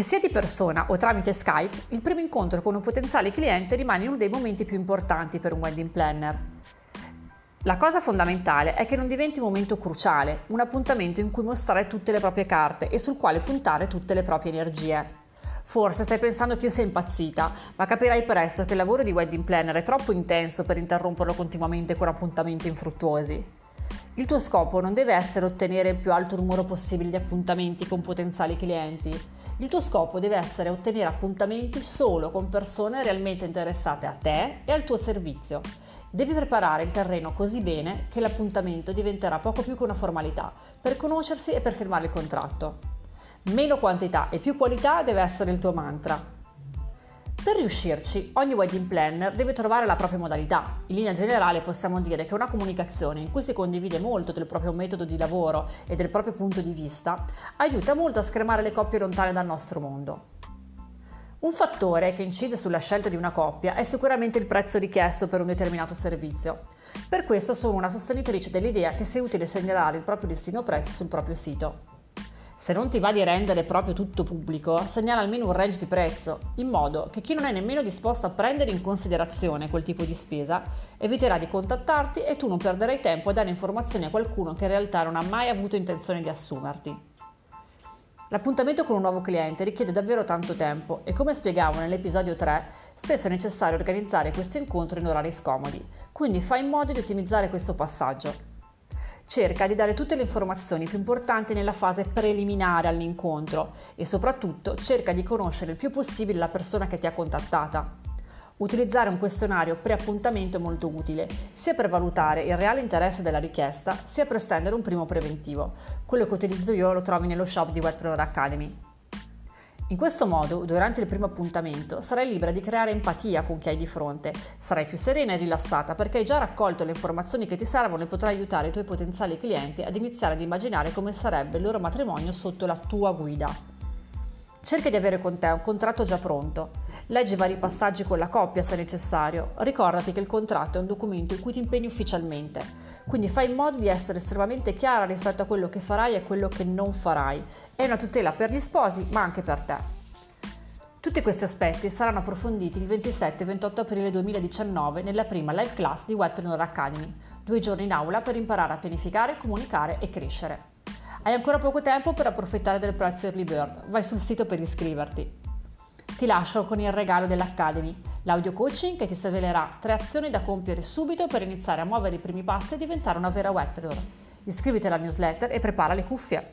Che sia di persona o tramite Skype, il primo incontro con un potenziale cliente rimane uno dei momenti più importanti per un wedding planner. La cosa fondamentale è che non diventi un momento cruciale, un appuntamento in cui mostrare tutte le proprie carte e sul quale puntare tutte le proprie energie. Forse stai pensando che io sia impazzita, ma capirai presto che il lavoro di wedding planner è troppo intenso per interromperlo continuamente con appuntamenti infruttuosi. Il tuo scopo non deve essere ottenere il più alto numero possibile di appuntamenti con potenziali clienti, il tuo scopo deve essere ottenere appuntamenti solo con persone realmente interessate a te e al tuo servizio. Devi preparare il terreno così bene che l'appuntamento diventerà poco più che una formalità per conoscersi e per firmare il contratto. Meno quantità e più qualità deve essere il tuo mantra. Per riuscirci, ogni wedding planner deve trovare la propria modalità. In linea generale possiamo dire che una comunicazione in cui si condivide molto del proprio metodo di lavoro e del proprio punto di vista aiuta molto a scremare le coppie lontane dal nostro mondo. Un fattore che incide sulla scelta di una coppia è sicuramente il prezzo richiesto per un determinato servizio. Per questo sono una sostenitrice dell'idea che sia utile segnalare il proprio destino prezzo sul proprio sito. Se non ti va di rendere proprio tutto pubblico, segnala almeno un range di prezzo, in modo che chi non è nemmeno disposto a prendere in considerazione quel tipo di spesa eviterà di contattarti e tu non perderai tempo a dare informazioni a qualcuno che in realtà non ha mai avuto intenzione di assumerti. L'appuntamento con un nuovo cliente richiede davvero tanto tempo e come spiegavo nell'episodio 3, spesso è necessario organizzare questo incontro in orari scomodi, quindi fai in modo di ottimizzare questo passaggio cerca di dare tutte le informazioni più importanti nella fase preliminare all'incontro e soprattutto cerca di conoscere il più possibile la persona che ti ha contattata. Utilizzare un questionario pre-appuntamento è molto utile, sia per valutare il reale interesse della richiesta, sia per stendere un primo preventivo. Quello che utilizzo io lo trovi nello shop di Webpreneur Academy. In questo modo, durante il primo appuntamento, sarai libera di creare empatia con chi hai di fronte, sarai più serena e rilassata perché hai già raccolto le informazioni che ti servono e potrai aiutare i tuoi potenziali clienti ad iniziare ad immaginare come sarebbe il loro matrimonio sotto la tua guida. Cerca di avere con te un contratto già pronto. Leggi vari passaggi con la coppia se necessario. Ricordati che il contratto è un documento in cui ti impegni ufficialmente. Quindi fai in modo di essere estremamente chiara rispetto a quello che farai e quello che non farai. È una tutela per gli sposi, ma anche per te. Tutti questi aspetti saranno approfonditi il 27 e 28 aprile 2019 nella prima live class di Webpreneur Academy, due giorni in aula per imparare a pianificare, comunicare e crescere. Hai ancora poco tempo per approfittare del prezzo Early Bird, vai sul sito per iscriverti. Ti lascio con il regalo dell'Academy, l'audio coaching che ti svelerà tre azioni da compiere subito per iniziare a muovere i primi passi e diventare una vera webpreneur. Iscriviti alla newsletter e prepara le cuffie.